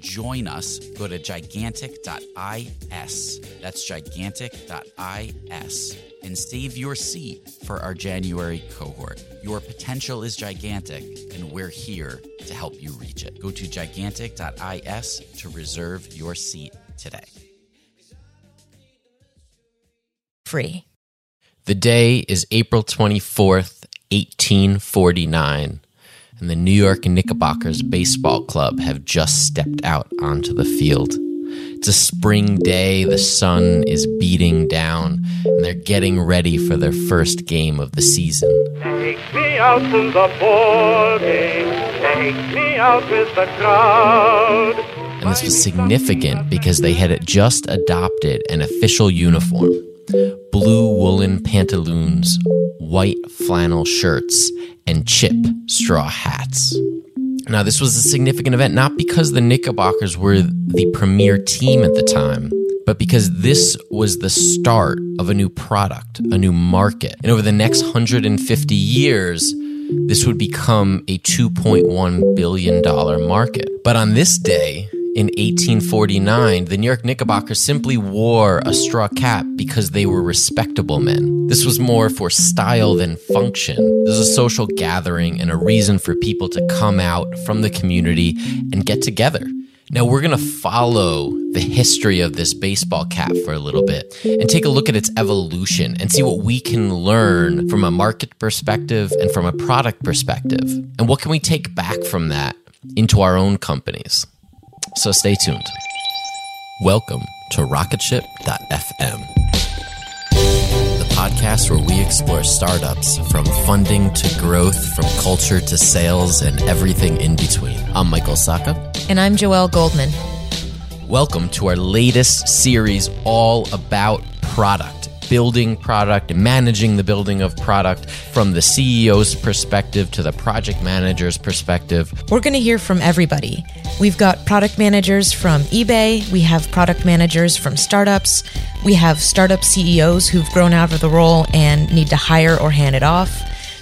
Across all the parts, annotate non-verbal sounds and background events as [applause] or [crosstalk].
join us, go to gigantic.is. That's gigantic.is and save your seat for our January cohort. Your potential is gigantic, and we're here to help you reach it. Go to gigantic.is to reserve your seat today. Free. The day is April 24th, 1849 and the New York Knickerbockers Baseball Club have just stepped out onto the field. It's a spring day, the sun is beating down, and they're getting ready for their first game of the season. Take me out to the ball game, take me out with the crowd. And this was significant because they had just adopted an official uniform blue woolen pantaloons, white flannel shirts, and chip straw hats. Now, this was a significant event not because the Knickerbockers were the premier team at the time, but because this was the start of a new product, a new market. And over the next 150 years, this would become a $2.1 billion market. But on this day, in 1849, the New York Knickerbockers simply wore a straw cap because they were respectable men. This was more for style than function. This was a social gathering and a reason for people to come out from the community and get together. Now, we're going to follow the history of this baseball cap for a little bit and take a look at its evolution and see what we can learn from a market perspective and from a product perspective. And what can we take back from that into our own companies? So stay tuned. Welcome to Rocketship.fm, podcast where we explore startups from funding to growth, from culture to sales, and everything in between. I'm Michael Sacca. And I'm Joelle Goldman. Welcome to our latest series all about product. Building product managing the building of product from the CEO's perspective to the project manager's perspective. We're going to hear from everybody. We've got product managers from eBay, we have product managers from startups, we have startup CEOs who've grown out of the role and need to hire or hand it off.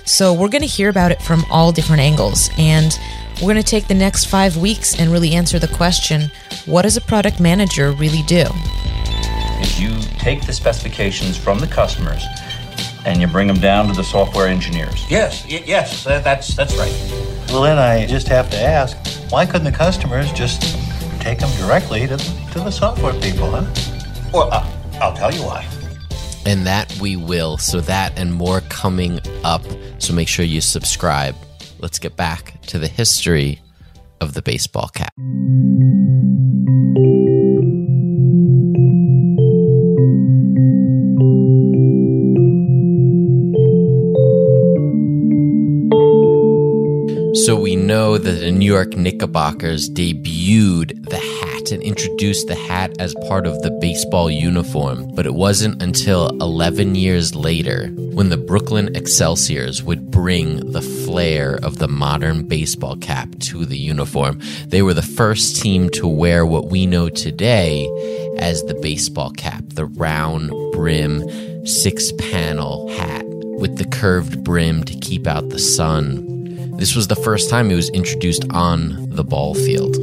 So we're going to hear about it from all different angles. And we're going to take the next five weeks and really answer the question what does a product manager really do? Is you take the specifications from the customers and you bring them down to the software engineers. Yes, y- yes, tha- that's that's right. Well, then I just have to ask, why couldn't the customers just take them directly to, to the software people, huh? Well, uh, I'll tell you why. And that we will. So, that and more coming up. So, make sure you subscribe. Let's get back to the history of the baseball cap. Know that the New York Knickerbockers debuted the hat and introduced the hat as part of the baseball uniform, but it wasn't until 11 years later when the Brooklyn Excelsiors would bring the flair of the modern baseball cap to the uniform. They were the first team to wear what we know today as the baseball cap, the round brim, six panel hat with the curved brim to keep out the sun. This was the first time it was introduced on the ball field.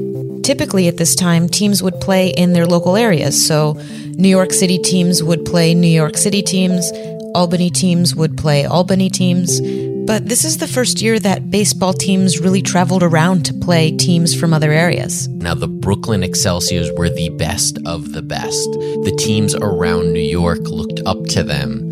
Typically, at this time, teams would play in their local areas. So, New York City teams would play New York City teams, Albany teams would play Albany teams. But this is the first year that baseball teams really traveled around to play teams from other areas. Now, the Brooklyn Excelsiors were the best of the best. The teams around New York looked up to them,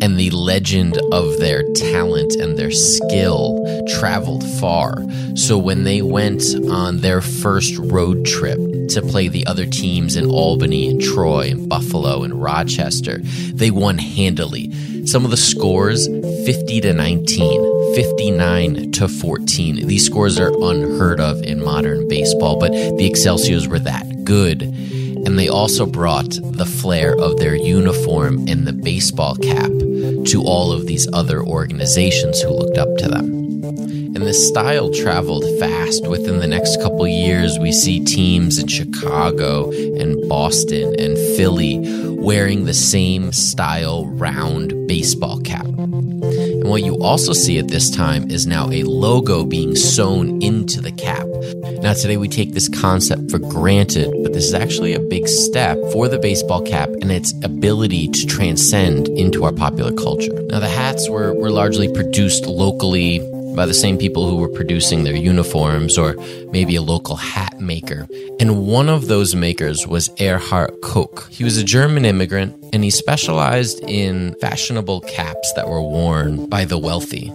and the legend of their talent and their skill traveled far. So, when they went on their first road trip to play the other teams in Albany and Troy and Buffalo and Rochester, they won handily. Some of the scores 50 to 19, 59 to 14. These scores are unheard of in modern baseball, but the Excelsiors were that good. And they also brought the flair of their uniform and the baseball cap to all of these other organizations who looked up to them. And the style traveled fast. Within the next couple years, we see teams in Chicago and Boston and Philly wearing the same style round baseball cap. And what you also see at this time is now a logo being sewn into the cap. Now, today we take this concept for granted, but this is actually a big step for the baseball cap and its ability to transcend into our popular culture. Now, the hats were, were largely produced locally by the same people who were producing their uniforms or maybe a local hat maker. And one of those makers was Ehrhardt Koch. He was a German immigrant and he specialized in fashionable caps that were worn by the wealthy.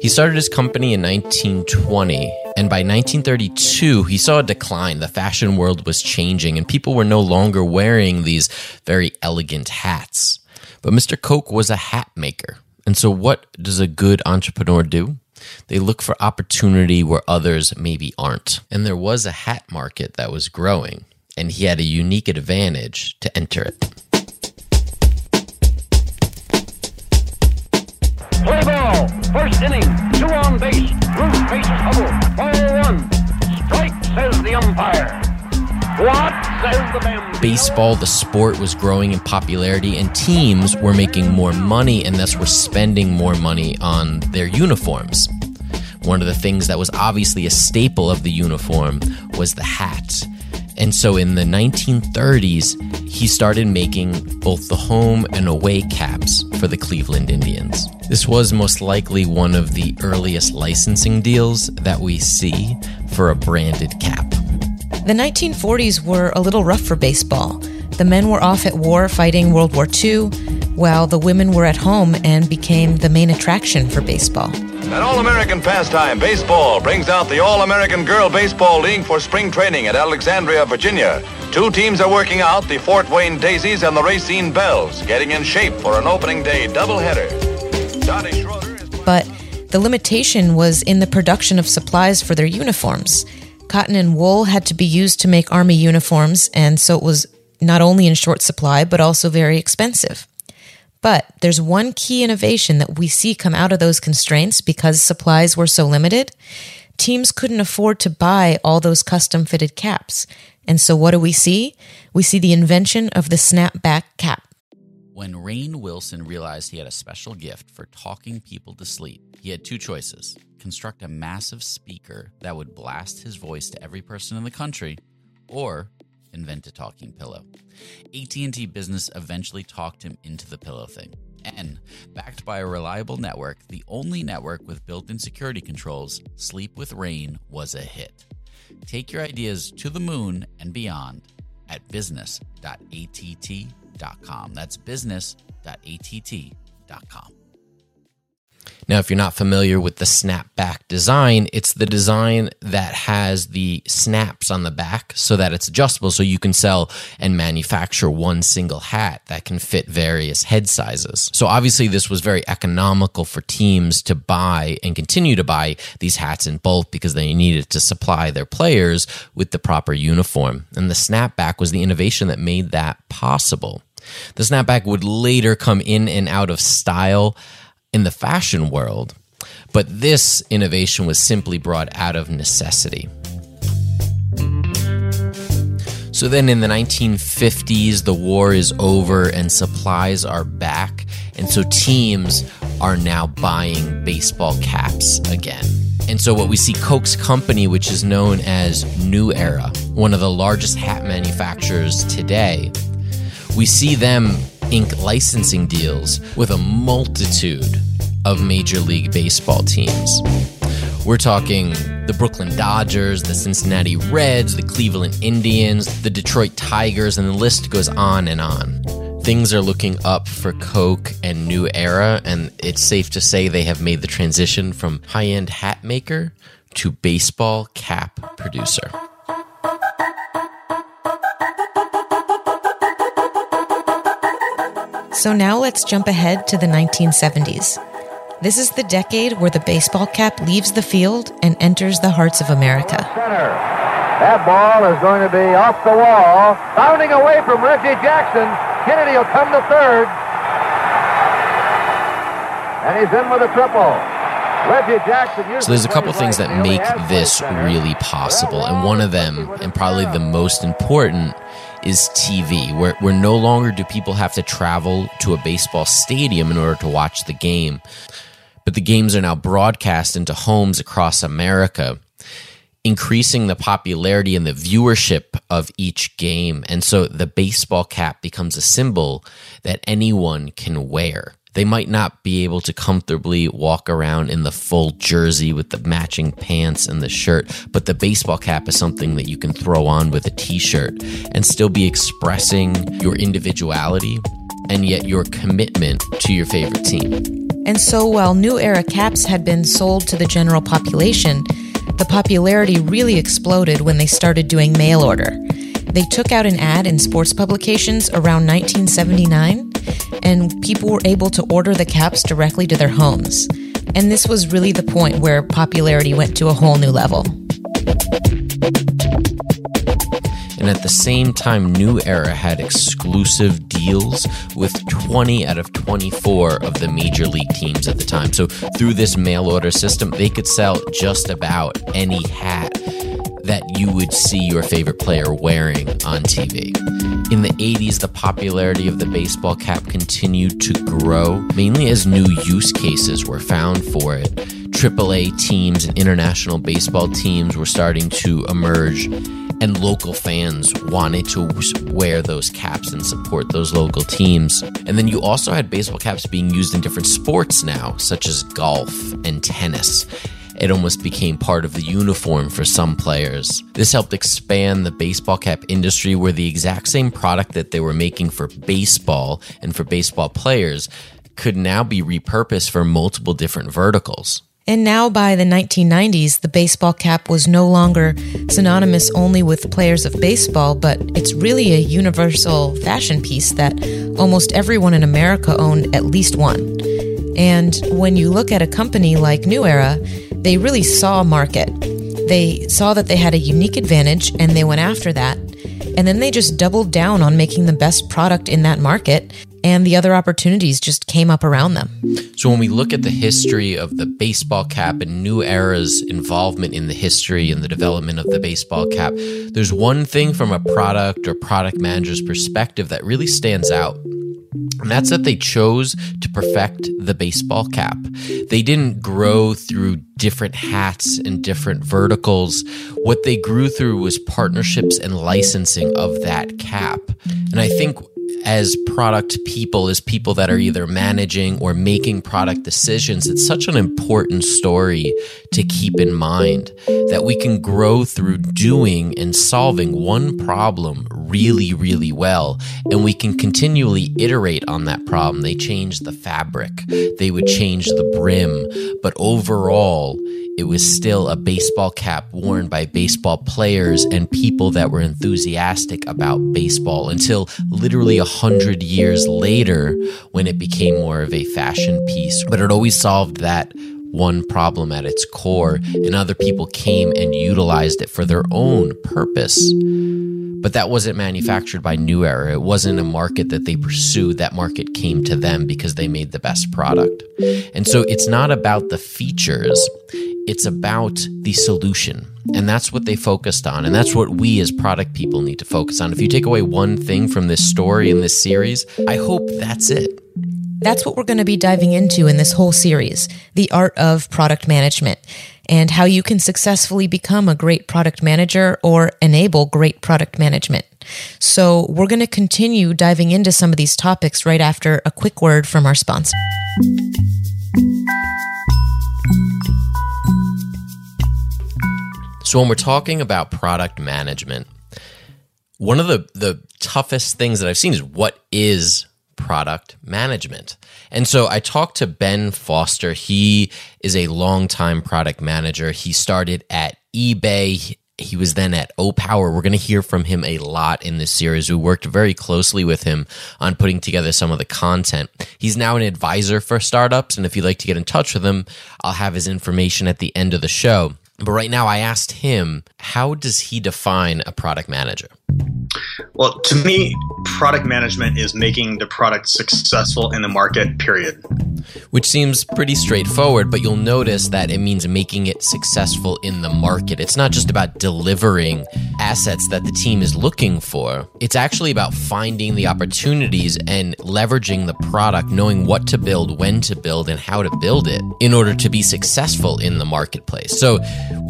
He started his company in 1920, and by 1932, he saw a decline. The fashion world was changing, and people were no longer wearing these very elegant hats. But Mr. Koch was a hat maker. And so, what does a good entrepreneur do? They look for opportunity where others maybe aren't. And there was a hat market that was growing, and he had a unique advantage to enter it. Play ball. First inning. Two on base. Ruth base trouble. Ball one. Strike, says the umpire. What? Baseball, the sport, was growing in popularity, and teams were making more money and thus were spending more money on their uniforms. One of the things that was obviously a staple of the uniform was the hat. And so in the 1930s, he started making both the home and away caps for the Cleveland Indians. This was most likely one of the earliest licensing deals that we see for a branded cap. The 1940s were a little rough for baseball. The men were off at war fighting World War II, while the women were at home and became the main attraction for baseball. An All American pastime, baseball, brings out the All American Girl Baseball League for spring training at Alexandria, Virginia. Two teams are working out the Fort Wayne Daisies and the Racine Belles, getting in shape for an opening day doubleheader. But the limitation was in the production of supplies for their uniforms. Cotton and wool had to be used to make Army uniforms, and so it was not only in short supply, but also very expensive. But there's one key innovation that we see come out of those constraints because supplies were so limited. Teams couldn't afford to buy all those custom fitted caps. And so what do we see? We see the invention of the snapback cap. When Rainn Wilson realized he had a special gift for talking people to sleep, he had two choices construct a massive speaker that would blast his voice to every person in the country, or invent a talking pillow. AT&T Business eventually talked him into the pillow thing. And backed by a reliable network, the only network with built-in security controls, Sleep with Rain was a hit. Take your ideas to the moon and beyond at business.att.com. That's business.att.com. Now, if you're not familiar with the snapback design, it's the design that has the snaps on the back so that it's adjustable so you can sell and manufacture one single hat that can fit various head sizes. So, obviously, this was very economical for teams to buy and continue to buy these hats in bulk because they needed to supply their players with the proper uniform. And the snapback was the innovation that made that possible. The snapback would later come in and out of style in the fashion world, but this innovation was simply brought out of necessity. So then in the 1950s, the war is over and supplies are back. And so teams are now buying baseball caps again. And so what we see Koch's company, which is known as New Era, one of the largest hat manufacturers today, we see them ink licensing deals with a multitude of Major League Baseball teams. We're talking the Brooklyn Dodgers, the Cincinnati Reds, the Cleveland Indians, the Detroit Tigers, and the list goes on and on. Things are looking up for Koch and New Era, and it's safe to say they have made the transition from high end hat maker to baseball cap producer. So now let's jump ahead to the 1970s. This is the decade where the baseball cap leaves the field and enters the hearts of America. Center. That ball is going to be off the wall. Bounding away from Reggie Jackson. Kennedy will come to third. And he's in with a triple. So there's a couple things that make this really possible, and one of them, and probably the most important, is TV, where, where no longer do people have to travel to a baseball stadium in order to watch the game, but the games are now broadcast into homes across America, increasing the popularity and the viewership of each game. And so the baseball cap becomes a symbol that anyone can wear. They might not be able to comfortably walk around in the full jersey with the matching pants and the shirt, but the baseball cap is something that you can throw on with a t shirt and still be expressing your individuality and yet your commitment to your favorite team. And so while New Era caps had been sold to the general population, the popularity really exploded when they started doing mail order. They took out an ad in sports publications around 1979, and people were able to order the caps directly to their homes. And this was really the point where popularity went to a whole new level. And at the same time, New Era had exclusive deals with 20 out of 24 of the major league teams at the time. So through this mail order system, they could sell just about any hat that you would see your favorite player wearing on TV. In the 80s, the popularity of the baseball cap continued to grow, mainly as new use cases were found for it. AAA teams and international baseball teams were starting to emerge and local fans wanted to wear those caps and support those local teams. And then you also had baseball caps being used in different sports now, such as golf and tennis. It almost became part of the uniform for some players. This helped expand the baseball cap industry where the exact same product that they were making for baseball and for baseball players could now be repurposed for multiple different verticals. And now by the 1990s, the baseball cap was no longer synonymous only with players of baseball, but it's really a universal fashion piece that almost everyone in America owned at least one. And when you look at a company like New Era, they really saw market. They saw that they had a unique advantage and they went after that. and then they just doubled down on making the best product in that market and the other opportunities just came up around them. So when we look at the history of the baseball cap and New Era's involvement in the history and the development of the baseball cap, there's one thing from a product or product manager's perspective that really stands out. And that's that they chose to perfect the baseball cap. They didn't grow through different hats and different verticals. What they grew through was partnerships and licensing of that cap. And I think as product people, as people that are either managing or making product decisions, it's such an important story to keep in mind that we can grow through doing and solving one problem really, really well. And we can continually iterate on that problem. They change the fabric, they would change the brim, but overall, it was still a baseball cap worn by baseball players and people that were enthusiastic about baseball until literally a hundred years later when it became more of a fashion piece. But it always solved that one problem at its core, and other people came and utilized it for their own purpose. But that wasn't manufactured by New Era. It wasn't a market that they pursued. That market came to them because they made the best product. And so it's not about the features, it's about the solution. And that's what they focused on. And that's what we as product people need to focus on. If you take away one thing from this story in this series, I hope that's it. That's what we're going to be diving into in this whole series the art of product management and how you can successfully become a great product manager or enable great product management. So, we're going to continue diving into some of these topics right after a quick word from our sponsor. So when we're talking about product management, one of the, the toughest things that I've seen is what is product management? And so I talked to Ben Foster. He is a longtime product manager. He started at eBay. He was then at Opower. We're going to hear from him a lot in this series. We worked very closely with him on putting together some of the content. He's now an advisor for startups. And if you'd like to get in touch with him, I'll have his information at the end of the show. But right now, I asked him, how does he define a product manager? Well, to me, product management is making the product successful in the market, period. Which seems pretty straightforward, but you'll notice that it means making it successful in the market. It's not just about delivering assets that the team is looking for, it's actually about finding the opportunities and leveraging the product, knowing what to build, when to build, and how to build it in order to be successful in the marketplace. So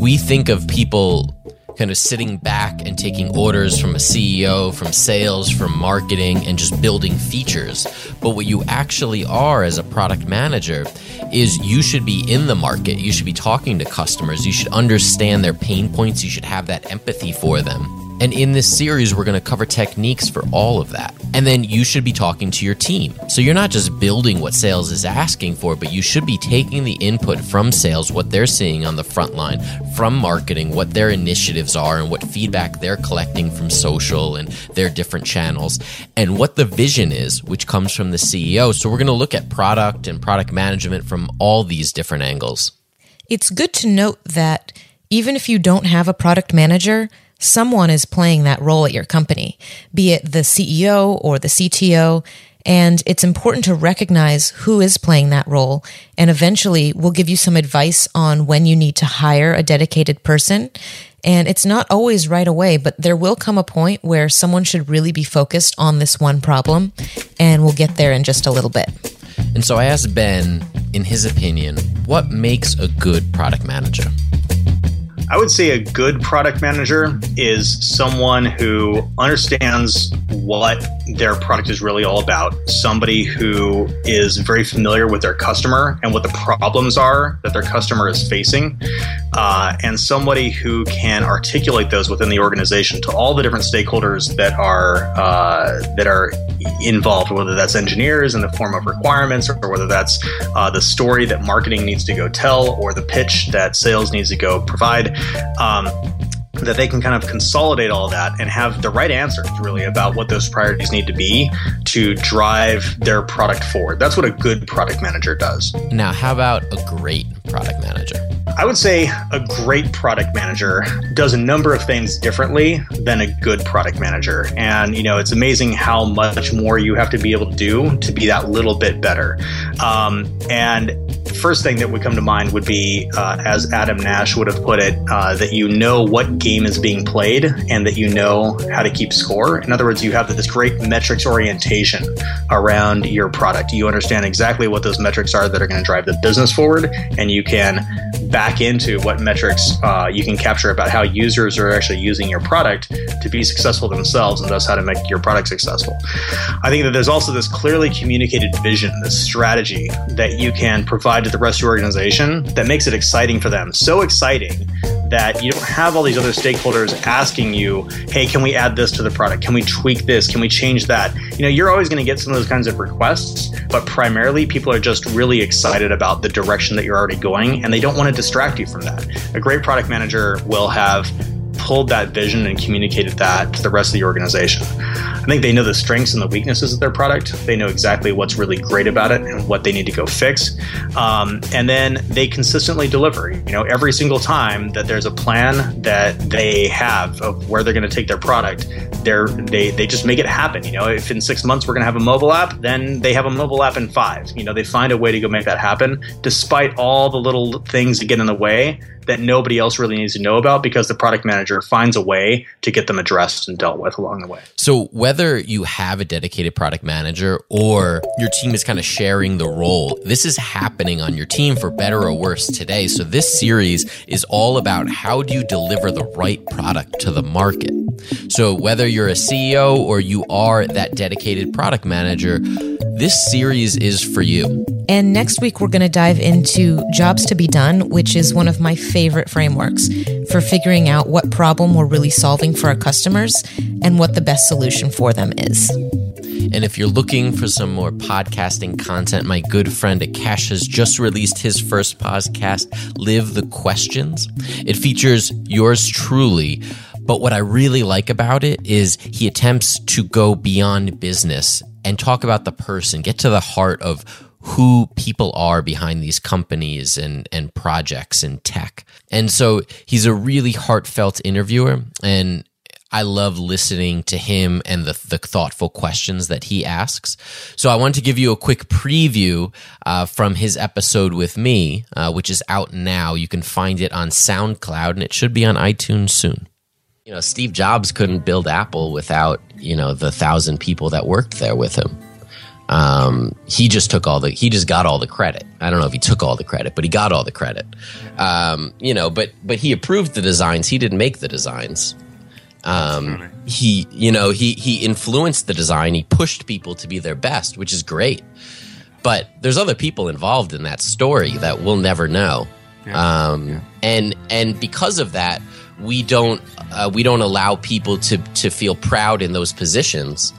we think of people kind of sitting back and taking orders from a CEO, from sales, from marketing, and just building features. But what you actually are as a product manager is you should be in the market. You should be talking to customers. You should understand their pain points. You should have that empathy for them. And in this series, we're going to cover techniques for all of that. And then you should be talking to your team. So you're not just building what sales is asking for, but you should be taking the input from sales, what they're seeing on the front line, from marketing, what their initiatives are, and what feedback they're collecting from social and their different channels, and what the vision is, which comes from the CEO. So we're going to look at product and product management from all these different angles. It's good to note that even if you don't have a product manager, someone is playing that role at your company, be it the CEO or the CTO. And it's important to recognize who is playing that role. And eventually we'll give you some advice on when you need to hire a dedicated person. And it's not always right away, but there will come a point where someone should really be focused on this one problem. And we'll get there in just a little bit. And so I asked Ben, in his opinion, what makes a good product manager? I would say a good product manager is someone who understands what their product is really all about, somebody who is very familiar with their customer and what the problems are that their customer is facing, uh, and somebody who can articulate those within the organization to all the different stakeholders that are uh, that are involved, whether that's engineers in the form of requirements, or whether that's uh, the story that marketing needs to go tell, or the pitch that sales needs to go provide um, that they can kind of consolidate all that and have the right answers really about what those priorities need to be to drive their product forward. That's what a good product manager does. Now, how about a great product manager? I would say a great product manager does a number of things differently than a good product manager. And, you know, it's amazing how much more you have to be able to do to be that little bit better. Um, and first thing that would come to mind would be, uh, as Adam Nash would have put it, uh, that you know what game is being played and that you know how to keep score. In other words, you have this great metrics orientation around your product. You understand exactly what those metrics are that are going to drive the business forward, and you can back into what metrics uh, you can capture about how users are actually using your product to be successful themselves and thus how to make your product successful. I think that there's also this clearly communicated vision, this strategy that you can provide to the rest of your organization that makes it exciting for them. So exciting that you don't have all these other stakeholders asking you, hey, can we add this to the product? Can we tweak this? Can we change that? You know, you're always going to get some of those kinds of requests, but primarily people are just really excited about the direction that you're already going and they don't want to distract you from that. A great product manager will have pulled that vision and communicated that to the rest of the organization. I think they know the strengths and the weaknesses of their product. They know exactly what's really great about it and what they need to go fix. Um, and then they consistently deliver. You know, every single time that there's a plan that they have of where they're going to take their product, they're, they they just make it happen. You know, if in six months we're going to have a mobile app, then they have a mobile app in five. You know, they find a way to go make that happen, despite all the little things that get in the way that nobody else really needs to know about because the product manager finds a way to get them addressed and dealt with along the way. So, whether you have a dedicated product manager or your team is kind of sharing the role, this is happening on your team for better or worse today. So, this series is all about how do you deliver the right product to the market. So, whether you're a CEO or you are that dedicated product manager, this series is for you. And next week, we're going to dive into Jobs to Be Done, which is one of my favorite frameworks for figuring out what problem we're really solving for our customers and what the best solution for them is. And if you're looking for some more podcasting content, my good friend Akash has just released his first podcast, Live the Questions. It features yours truly. But what I really like about it is he attempts to go beyond business and talk about the person, get to the heart of who people are behind these companies and, and projects in tech. And so he's a really heartfelt interviewer and I love listening to him and the, the thoughtful questions that he asks. So I want to give you a quick preview uh, from his episode with me, uh, which is out now. You can find it on SoundCloud and it should be on iTunes soon. You know, Steve Jobs couldn't build Apple without, you know, the thousand people that worked there with him. Um, he just took all the he just got all the credit. I don't know if he took all the credit, but he got all the credit. Um, you know, but but he approved the designs. He didn't make the designs. Um, he you know he he influenced the design. He pushed people to be their best, which is great. But there's other people involved in that story that we'll never know. Yeah. Um, yeah. And and because of that, we don't uh, we don't allow people to to feel proud in those positions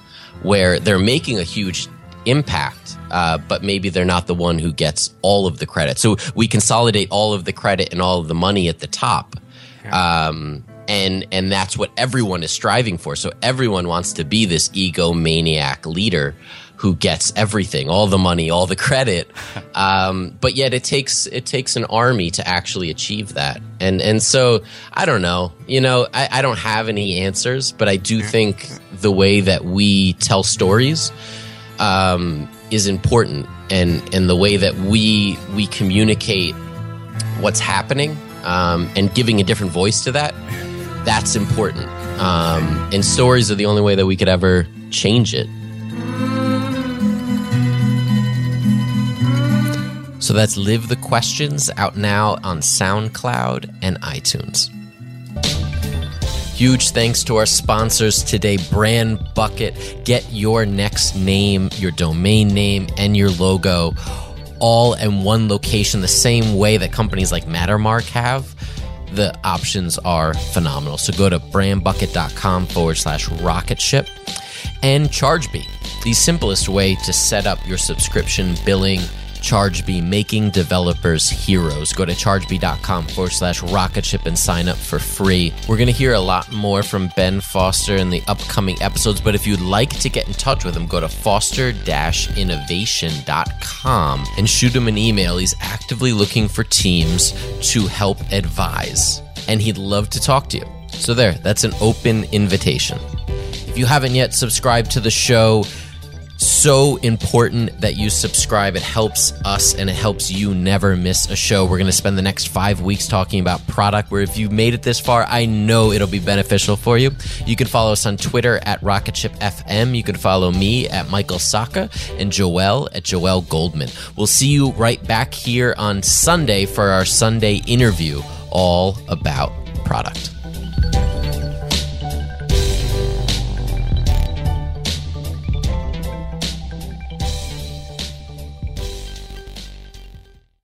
where they're making a huge impact, uh, but maybe they're not the one who gets all of the credit. So we consolidate all of the credit and all of the money at the top. Um, and and that's what everyone is striving for. So everyone wants to be this egomaniac leader who gets everything, all the money, all the credit. [laughs] Um, but yet it takes it takes an army to actually achieve that. And and so I don't know. You know, I, I don't have any answers, but I do think the way that we tell stories um, is important, and and the way that we we communicate what's happening um, and giving a different voice to that, that's important. Um, and stories are the only way that we could ever change it. So that's Live the Questions out now on SoundCloud and iTunes. Huge thanks to our sponsors today, Brand Bucket. Get your next name, your domain name, and your logo all in one location, the same way that companies like Mattermark have. The options are phenomenal. So go to brandbucket.com forward slash rocket ship and ChargeBee, the simplest way to set up your subscription billing ChargeBee, making developers heroes. Go to chargebee.com forward slash rocket ship and sign up for free. We're going to hear a lot more from Ben Foster in the upcoming episodes, but if you'd like to get in touch with him, go to foster innovation.com and shoot him an email. He's actively looking for teams to help advise, and he'd love to talk to you. So, there, that's an open invitation. If you haven't yet subscribed to the show, so important that you subscribe. It helps us and it helps you never miss a show. We're going to spend the next five weeks talking about product, where if you made it this far, I know it'll be beneficial for you. You can follow us on Twitter at RocketShipFM. You can follow me at Michael Sacca and Joel at Joel Goldman. We'll see you right back here on Sunday for our Sunday interview all about product.